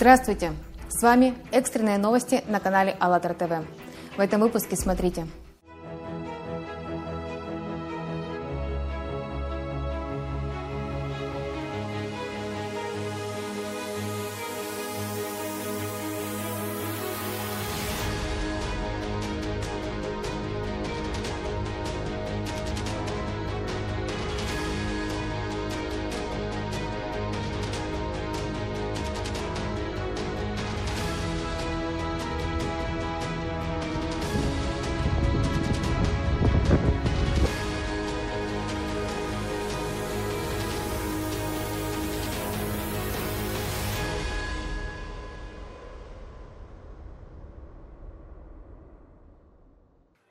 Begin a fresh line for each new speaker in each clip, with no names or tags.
Здравствуйте! С вами экстренные новости на канале АЛЛАТРА ТВ. В этом выпуске смотрите –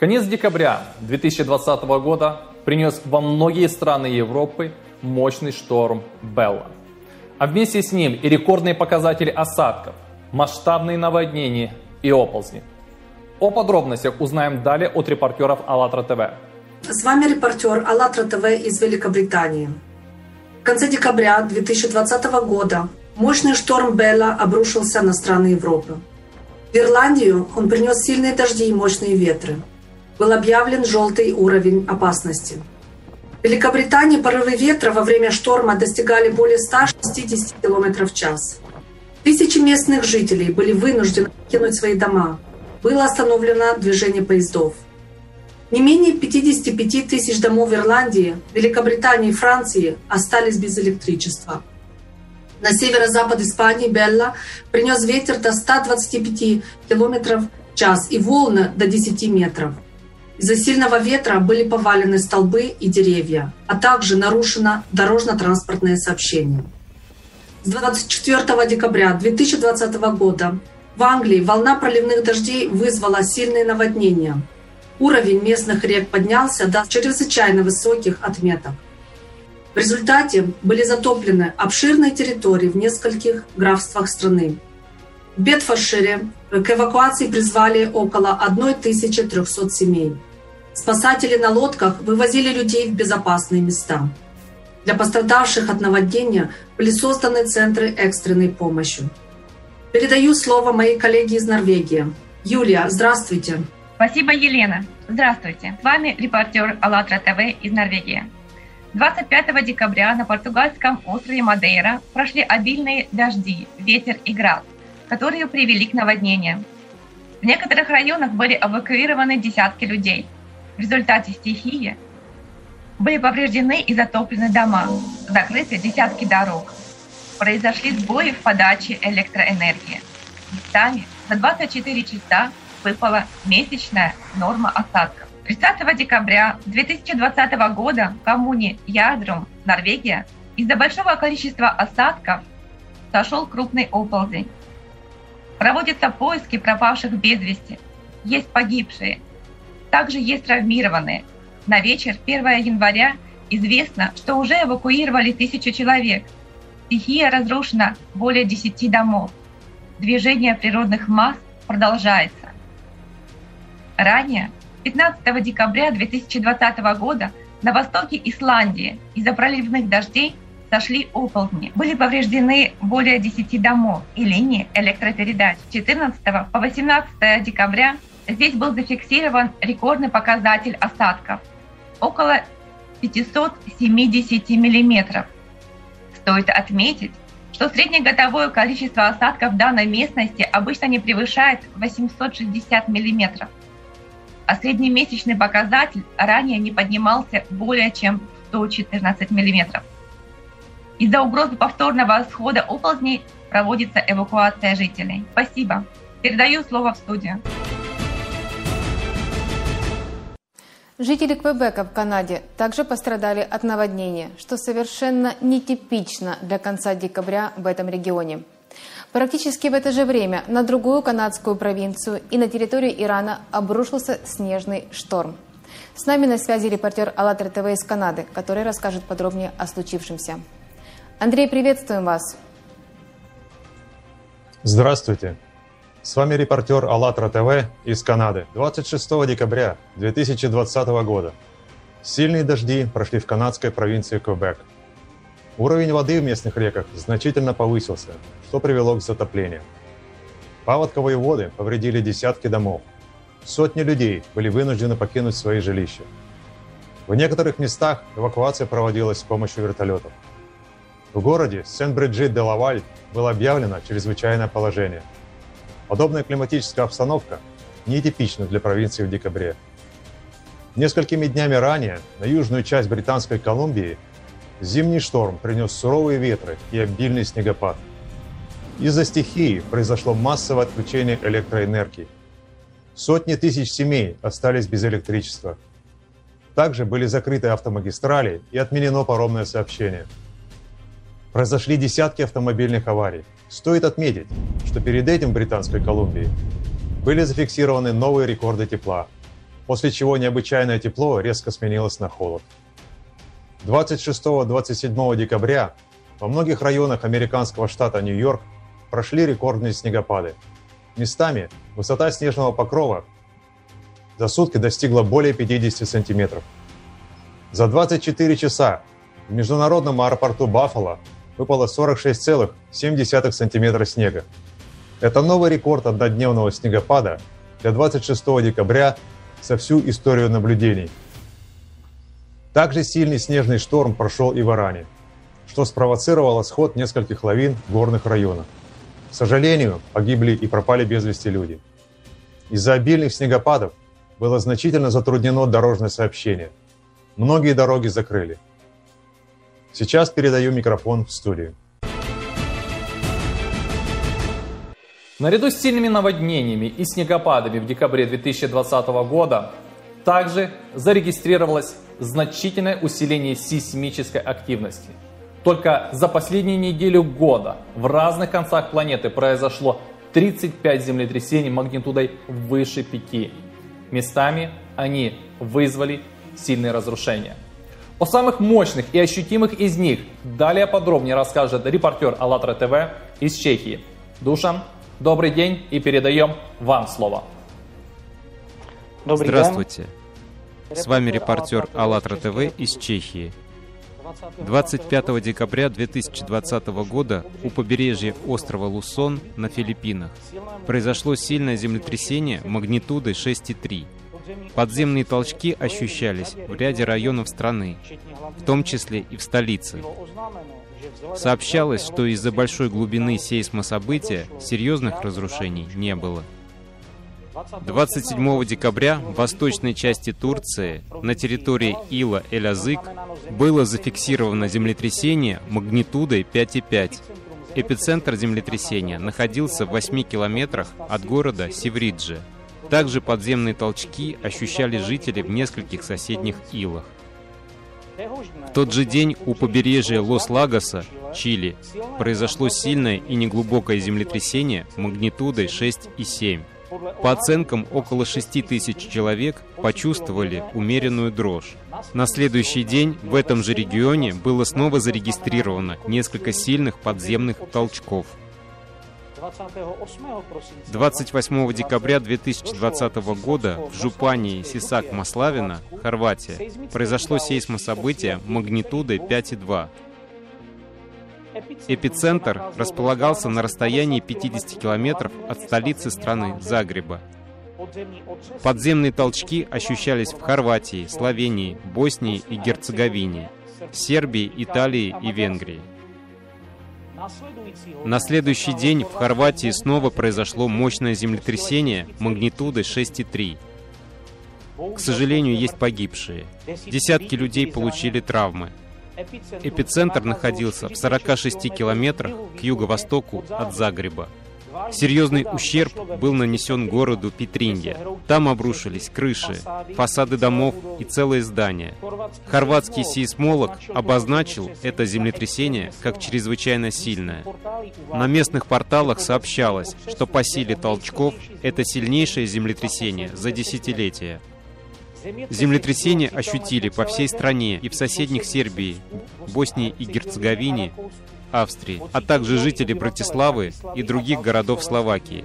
Конец декабря 2020 года принес во многие страны Европы мощный шторм Белла. А вместе с ним и рекордные показатели осадков, масштабные наводнения и оползни. О подробностях узнаем далее от репортеров АЛЛАТРА ТВ.
С вами репортер АЛЛАТРА ТВ из Великобритании. В конце декабря 2020 года мощный шторм Белла обрушился на страны Европы. В Ирландию он принес сильные дожди и мощные ветры – был объявлен желтый уровень опасности. В Великобритании порывы ветра во время шторма достигали более 160 км в час. Тысячи местных жителей были вынуждены покинуть свои дома. Было остановлено движение поездов. Не менее 55 тысяч домов в Ирландии, Великобритании и Франции остались без электричества. На северо-запад Испании Белла принес ветер до 125 км в час и волны до 10 метров – из-за сильного ветра были повалены столбы и деревья, а также нарушено дорожно-транспортное сообщение. С 24 декабря 2020 года в Англии волна проливных дождей вызвала сильные наводнения. Уровень местных рек поднялся до чрезвычайно высоких отметок. В результате были затоплены обширные территории в нескольких графствах страны. В Бетфордшире к эвакуации призвали около 1300 семей. Спасатели на лодках вывозили людей в безопасные места. Для пострадавших от наводнения были созданы центры экстренной помощи. Передаю слово моей коллеге из Норвегии. Юлия, здравствуйте.
Спасибо, Елена. Здравствуйте. С вами репортер АЛЛАТРА ТВ из Норвегии. 25 декабря на португальском острове Мадейра прошли обильные дожди, ветер и град, которые привели к наводнениям. В некоторых районах были эвакуированы десятки людей – в результате стихии были повреждены и затоплены дома, закрыты десятки дорог. Произошли сбои в подаче электроэнергии. Местами за 24 часа выпала месячная норма осадков. 30 декабря 2020 года в коммуне Ядрум, Норвегия, из-за большого количества осадков сошел крупный оползень. Проводятся поиски пропавших без вести. Есть погибшие, также есть травмированные. На вечер 1 января известно, что уже эвакуировали тысячу человек. Стихия разрушена более 10 домов. Движение природных масс продолжается. Ранее, 15 декабря 2020 года, на востоке Исландии из-за проливных дождей сошли оползни. Были повреждены более 10 домов и линии электропередач. 14 по 18 декабря Здесь был зафиксирован рекордный показатель осадков – около 570 миллиметров. Стоит отметить, что среднегодовое количество осадков в данной местности обычно не превышает 860 миллиметров, а среднемесячный показатель ранее не поднимался более чем 114 миллиметров. Из-за угрозы повторного схода оползней проводится эвакуация жителей. Спасибо. Передаю слово в студию.
Жители Квебека в Канаде также пострадали от наводнения, что совершенно нетипично для конца декабря в этом регионе. Практически в это же время на другую канадскую провинцию и на территорию Ирана обрушился снежный шторм. С нами на связи репортер АЛЛАТРА ТВ из Канады, который расскажет подробнее о случившемся. Андрей, приветствуем вас.
Здравствуйте. С вами репортер АЛЛАТРА ТВ из Канады. 26 декабря 2020 года. Сильные дожди прошли в канадской провинции Квебек. Уровень воды в местных реках значительно повысился, что привело к затоплению. Паводковые воды повредили десятки домов. Сотни людей были вынуждены покинуть свои жилища. В некоторых местах эвакуация проводилась с помощью вертолетов. В городе Сен-Бриджит-де-Лаваль было объявлено чрезвычайное положение. Подобная климатическая обстановка нетипична для провинции в декабре. Несколькими днями ранее на южную часть Британской Колумбии зимний шторм принес суровые ветры и обильный снегопад. Из-за стихии произошло массовое отключение электроэнергии. Сотни тысяч семей остались без электричества. Также были закрыты автомагистрали и отменено паромное сообщение. Произошли десятки автомобильных аварий. Стоит отметить, что перед этим в Британской Колумбии были зафиксированы новые рекорды тепла, после чего необычайное тепло резко сменилось на холод. 26-27 декабря во многих районах американского штата Нью-Йорк прошли рекордные снегопады. Местами высота снежного покрова за сутки достигла более 50 сантиметров. За 24 часа в международном аэропорту Баффало выпало 46,7 сантиметра снега. Это новый рекорд однодневного снегопада для 26 декабря за всю историю наблюдений. Также сильный снежный шторм прошел и в Иране, что спровоцировало сход нескольких лавин в горных районах. К сожалению, погибли и пропали без вести люди. Из-за обильных снегопадов было значительно затруднено дорожное сообщение. Многие дороги закрыли. Сейчас передаю микрофон в студию.
Наряду с сильными наводнениями и снегопадами в декабре 2020 года также зарегистрировалось значительное усиление сейсмической активности. Только за последнюю неделю года в разных концах планеты произошло 35 землетрясений магнитудой выше 5. Местами они вызвали сильные разрушения. О самых мощных и ощутимых из них далее подробнее расскажет репортер АЛЛАТРА ТВ из Чехии. Душан, Добрый день и передаем вам слово.
Добрый Здравствуйте. День. С вами репортер АЛЛАТРА ТВ из Чехии. 25 декабря 2020 года у побережья острова Лусон на Филиппинах произошло сильное землетрясение магнитудой 6,3. Подземные толчки ощущались в ряде районов страны, в том числе и в столице. Сообщалось, что из-за большой глубины сейсмособытия серьезных разрушений не было. 27 декабря в восточной части Турции на территории Ила Элязык было зафиксировано землетрясение магнитудой 5,5. Эпицентр землетрясения находился в 8 километрах от города Севриджи. Также подземные толчки ощущали жители в нескольких соседних илах. В тот же день у побережья Лос-Лагоса, Чили, произошло сильное и неглубокое землетрясение магнитудой 6,7. По оценкам, около 6 тысяч человек почувствовали умеренную дрожь. На следующий день в этом же регионе было снова зарегистрировано несколько сильных подземных толчков – 28 декабря 2020 года в Жупании Сисак Маславина, Хорватия, произошло сейсмособытие магнитудой 5,2. Эпицентр располагался на расстоянии 50 километров от столицы страны Загреба. Подземные толчки ощущались в Хорватии, Словении, Боснии и Герцеговине, Сербии, Италии и Венгрии. На следующий день в Хорватии снова произошло мощное землетрясение магнитудой 6,3. К сожалению, есть погибшие. Десятки людей получили травмы. Эпицентр находился в 46 километрах к юго-востоку от Загреба. Серьезный ущерб был нанесен городу Петринья. Там обрушились крыши, фасады домов и целые здания. Хорватский сейсмолог обозначил это землетрясение как чрезвычайно сильное. На местных порталах сообщалось, что по силе толчков это сильнейшее землетрясение за десятилетия. Землетрясение ощутили по всей стране и в соседних Сербии, Боснии и Герцеговине, Австрии, а также жители Братиславы и других городов Словакии.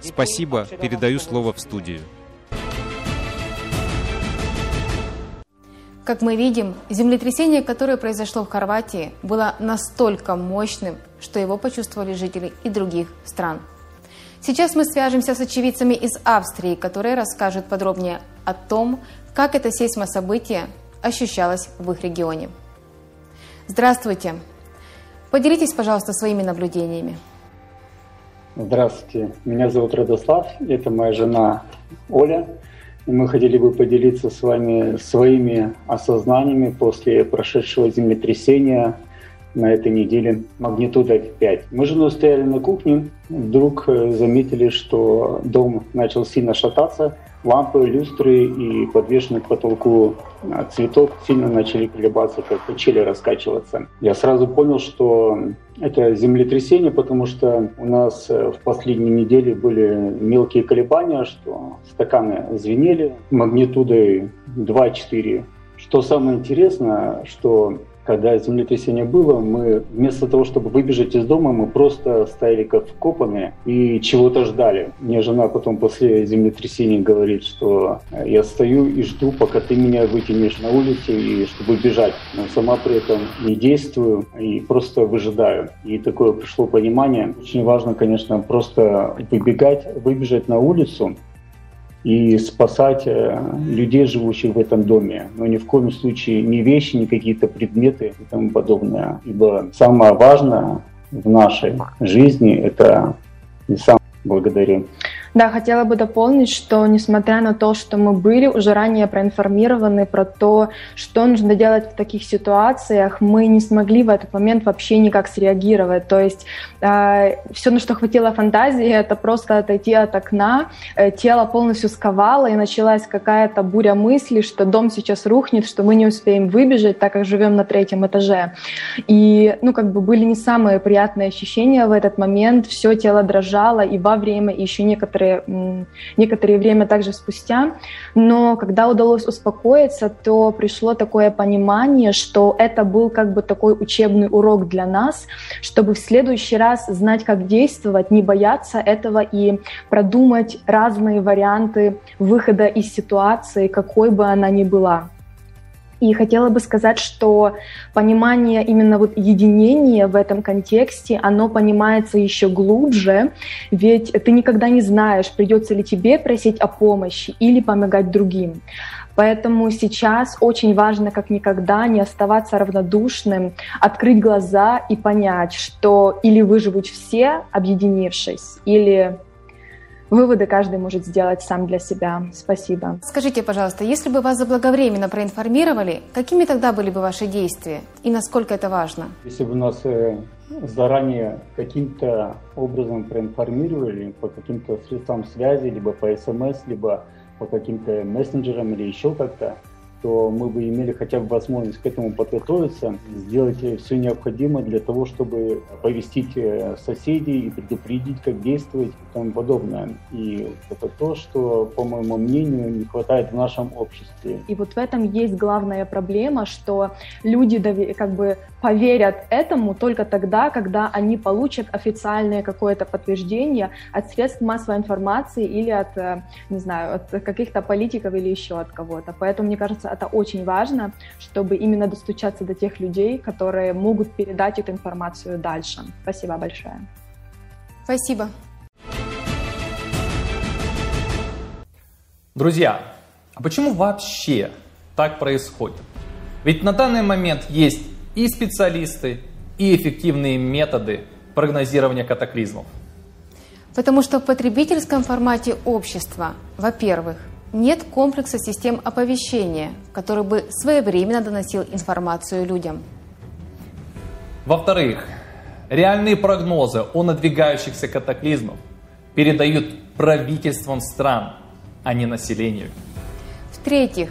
Спасибо, передаю слово в студию.
Как мы видим, землетрясение, которое произошло в Хорватии, было настолько мощным, что его почувствовали жители и других стран. Сейчас мы свяжемся с очевидцами из Австрии, которые расскажут подробнее о том, как это сейсмособытие ощущалось в их регионе. Здравствуйте! Поделитесь, пожалуйста, своими наблюдениями.
Здравствуйте, меня зовут Радослав, это моя жена Оля. И мы хотели бы поделиться с вами своими осознаниями после прошедшего землетрясения на этой неделе магнитудой 5. Мы с женой стояли на кухне, вдруг э, заметили, что дом начал сильно шататься – лампы, люстры и подвешенный к потолку а, цветок сильно начали колебаться, как качели раскачиваться. Я сразу понял, что это землетрясение, потому что у нас э, в последние недели были мелкие колебания, что стаканы звенели магнитудой 2,4. Что самое интересное, что когда землетрясение было, мы вместо того, чтобы выбежать из дома, мы просто стояли как вкопанные и чего-то ждали. Мне жена потом после землетрясения говорит, что я стою и жду, пока ты меня вытянешь на улицу, и чтобы бежать. Но сама при этом не действую и просто выжидаю. И такое пришло понимание. Очень важно, конечно, просто выбегать, выбежать на улицу, и спасать э, людей, живущих в этом доме. Но ни в коем случае не вещи, не какие-то предметы и тому подобное. Ибо самое важное в нашей жизни – это не сам благодарю.
Да, хотела бы дополнить, что несмотря на то, что мы были уже ранее проинформированы про то, что нужно делать в таких ситуациях, мы не смогли в этот момент вообще никак среагировать. То есть э, все, на что хватило фантазии, это просто отойти от окна, э, тело полностью сковало, и началась какая-то буря мыслей, что дом сейчас рухнет, что мы не успеем выбежать, так как живем на третьем этаже. И, ну, как бы были не самые приятные ощущения в этот момент, все тело дрожало и во время, и еще некоторые некоторые, некоторое время также спустя. Но когда удалось успокоиться, то пришло такое понимание, что это был как бы такой учебный урок для нас, чтобы в следующий раз знать, как действовать, не бояться этого и продумать разные варианты выхода из ситуации, какой бы она ни была. И хотела бы сказать, что понимание именно вот единения в этом контексте, оно понимается еще глубже, ведь ты никогда не знаешь, придется ли тебе просить о помощи или помогать другим. Поэтому сейчас очень важно, как никогда, не оставаться равнодушным, открыть глаза и понять, что или выживут все, объединившись, или Выводы каждый может сделать сам для себя. Спасибо.
Скажите, пожалуйста, если бы вас заблаговременно проинформировали, какими тогда были бы ваши действия и насколько это важно?
Если бы нас э, заранее каким-то образом проинформировали по каким-то средствам связи, либо по СМС, либо по каким-то мессенджерам или еще как-то, то мы бы имели хотя бы возможность к этому подготовиться, сделать все необходимое для того, чтобы повестить э, соседей и предупредить, как действовать и тому подобное. И это то, что, по моему мнению, не хватает в нашем обществе.
И вот в этом есть главная проблема, что люди как бы поверят этому только тогда, когда они получат официальное какое-то подтверждение от средств массовой информации или от, э, не знаю, от каких-то политиков или еще от кого-то. Поэтому, мне кажется, это очень важно, чтобы именно достучаться до тех людей, которые могут передать эту информацию дальше. Спасибо большое.
Спасибо.
Друзья, а почему вообще так происходит? Ведь на данный момент есть и специалисты, и эффективные методы прогнозирования катаклизмов.
Потому что в потребительском формате общества, во-первых, нет комплекса систем оповещения, который бы своевременно доносил информацию людям.
Во-вторых, реальные прогнозы о надвигающихся катаклизмах передают правительствам стран, а не населению.
В-третьих,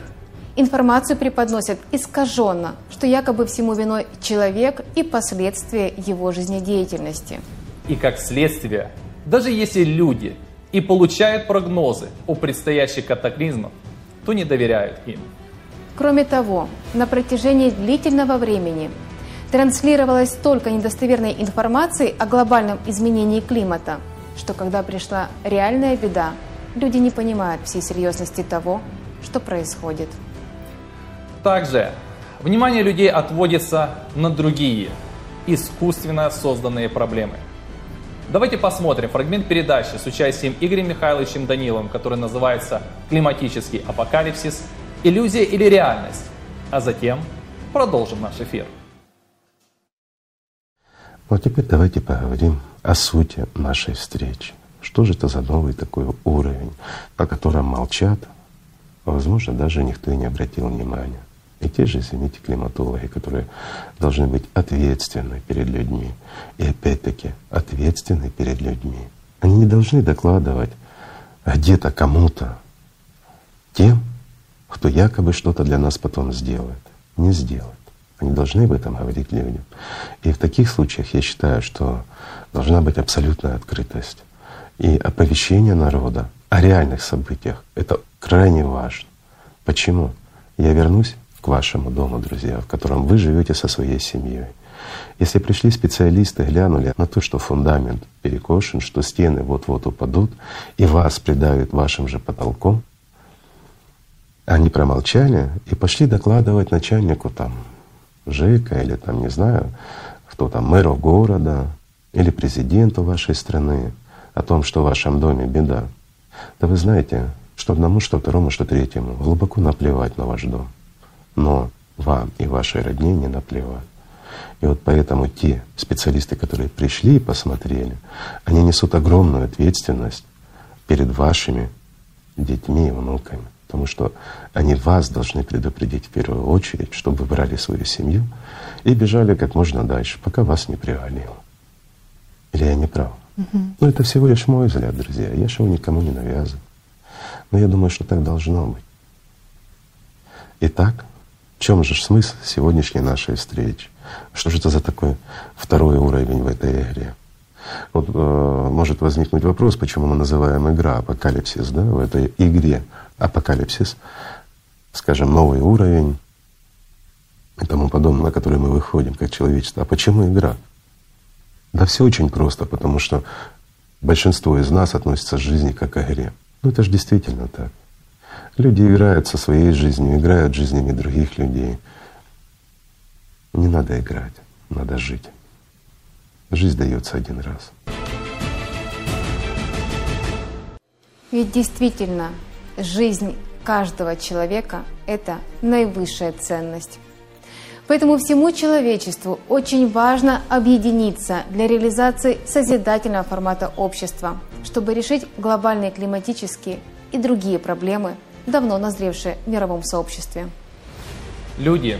информацию преподносят искаженно, что якобы всему виной человек и последствия его жизнедеятельности.
И как следствие, даже если люди и получают прогнозы о предстоящих катаклизмах, то не доверяют им.
Кроме того, на протяжении длительного времени транслировалось столько недостоверной информации о глобальном изменении климата, что когда пришла реальная беда, люди не понимают всей серьезности того, что происходит.
Также внимание людей отводится на другие, искусственно созданные проблемы. Давайте посмотрим фрагмент передачи с участием Игоря Михайловичем Даниловым, который называется «Климатический апокалипсис. Иллюзия или реальность?», а затем продолжим наш эфир.
Ну а теперь давайте поговорим о сути нашей встречи. Что же это за новый такой уровень, о котором молчат, возможно, даже никто и не обратил внимания. И те же, извините, климатологи, которые должны быть ответственны перед людьми. И опять-таки ответственны перед людьми. Они не должны докладывать где-то кому-то, тем, кто якобы что-то для нас потом сделает. Не сделает. Они должны об этом говорить людям. И в таких случаях я считаю, что должна быть абсолютная открытость. И оповещение народа о реальных событиях — это крайне важно. Почему? Я вернусь к вашему дому, друзья, в котором вы живете со своей семьей. Если пришли специалисты, глянули на то, что фундамент перекошен, что стены вот-вот упадут, и вас придавит вашим же потолком, они промолчали и пошли докладывать начальнику там ЖЭКа или там, не знаю, кто там, мэру города или президенту вашей страны о том, что в вашем доме беда. Да вы знаете, что одному, что второму, что третьему глубоко наплевать на ваш дом. Но вам и вашей родне не наплевать. И вот поэтому те специалисты, которые пришли и посмотрели, они несут огромную ответственность перед вашими детьми и внуками. Потому что они вас должны предупредить в первую очередь, чтобы вы брали свою семью и бежали как можно дальше, пока вас не привалило. Или я не прав? Угу. Ну, это всего лишь мой взгляд, друзья. Я же его никому не навязываю. Но я думаю, что так должно быть. Итак, чем же смысл сегодняшней нашей встречи? Что же это за такой второй уровень в этой игре? Вот э, может возникнуть вопрос, почему мы называем игра апокалипсис, да, в этой игре апокалипсис, скажем, новый уровень и тому подобное, на который мы выходим как человечество. А почему игра? Да все очень просто, потому что большинство из нас относится к жизни как к игре. Ну это же действительно так. Люди играют со своей жизнью, играют жизнями других людей. Не надо играть, надо жить. Жизнь дается один раз.
Ведь действительно, жизнь каждого человека — это наивысшая ценность. Поэтому всему человечеству очень важно объединиться для реализации созидательного формата общества, чтобы решить глобальные климатические и другие проблемы, давно назревшие в мировом сообществе.
Люди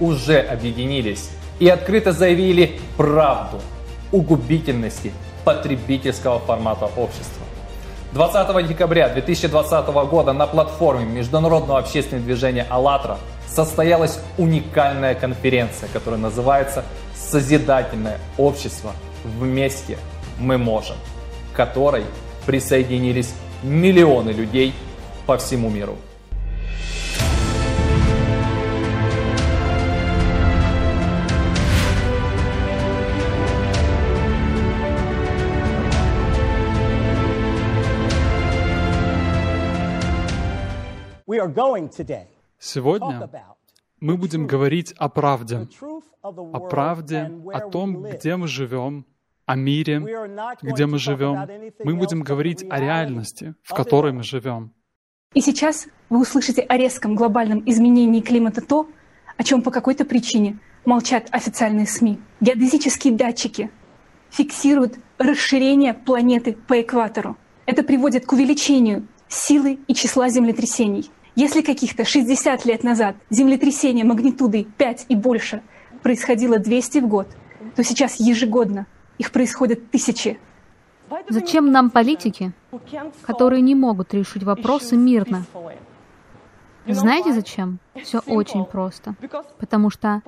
уже объединились и открыто заявили правду – о губительности потребительского формата общества. 20 декабря 2020 года на платформе Международного общественного движения «АЛЛАТРА» состоялась уникальная конференция, которая называется «Созидательное общество. Вместе мы можем», к которой присоединились миллионы людей по всему миру.
Сегодня мы будем говорить о правде, о правде, о том, где мы живем, о мире, где мы живем. Мы будем говорить о реальности, в которой мы живем.
И сейчас вы услышите о резком глобальном изменении климата то, о чем по какой-то причине молчат официальные СМИ. Геодезические датчики фиксируют расширение планеты по экватору. Это приводит к увеличению силы и числа землетрясений. Если каких-то 60 лет назад землетрясение магнитудой 5 и больше происходило 200 в год, то сейчас ежегодно их происходит тысячи.
Зачем нам политики, которые не могут решить вопросы мирно? Знаете зачем? Все очень просто. Потому что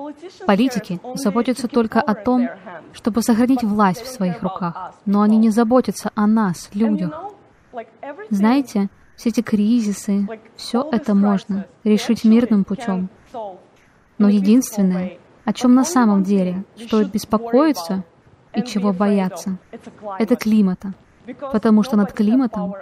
политики заботятся только о том, чтобы сохранить власть в своих руках, но они не заботятся о нас, людях. Знаете, все эти кризисы, все это можно решить мирным путем. Но единственное, о чем на самом деле стоит беспокоиться и чего бояться, это климата, потому что над климатом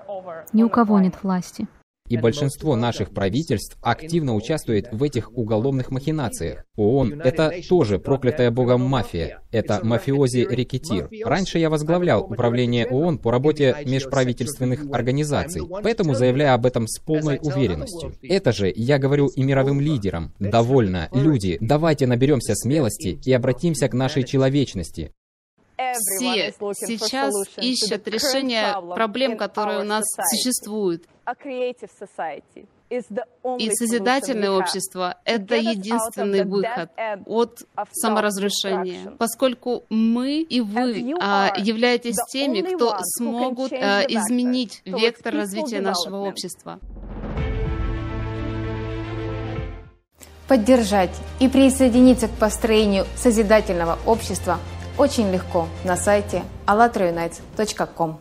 ни у кого нет власти.
И большинство наших правительств активно участвует в этих уголовных махинациях. ООН — это тоже проклятая Богом мафия. Это мафиози-рекетир. Раньше я возглавлял управление ООН по работе межправительственных организаций, поэтому заявляю об этом с полной уверенностью. Это же я говорю и мировым лидерам. Довольно, люди, давайте наберемся смелости и обратимся к нашей человечности.
Все сейчас ищут решение проблем, которые у нас существуют. И созидательное общество — это единственный выход от саморазрушения, поскольку мы и вы а, являетесь теми, кто смогут а, изменить вектор развития нашего общества.
Поддержать и присоединиться к построению созидательного общества очень легко на сайте allatrounites.com.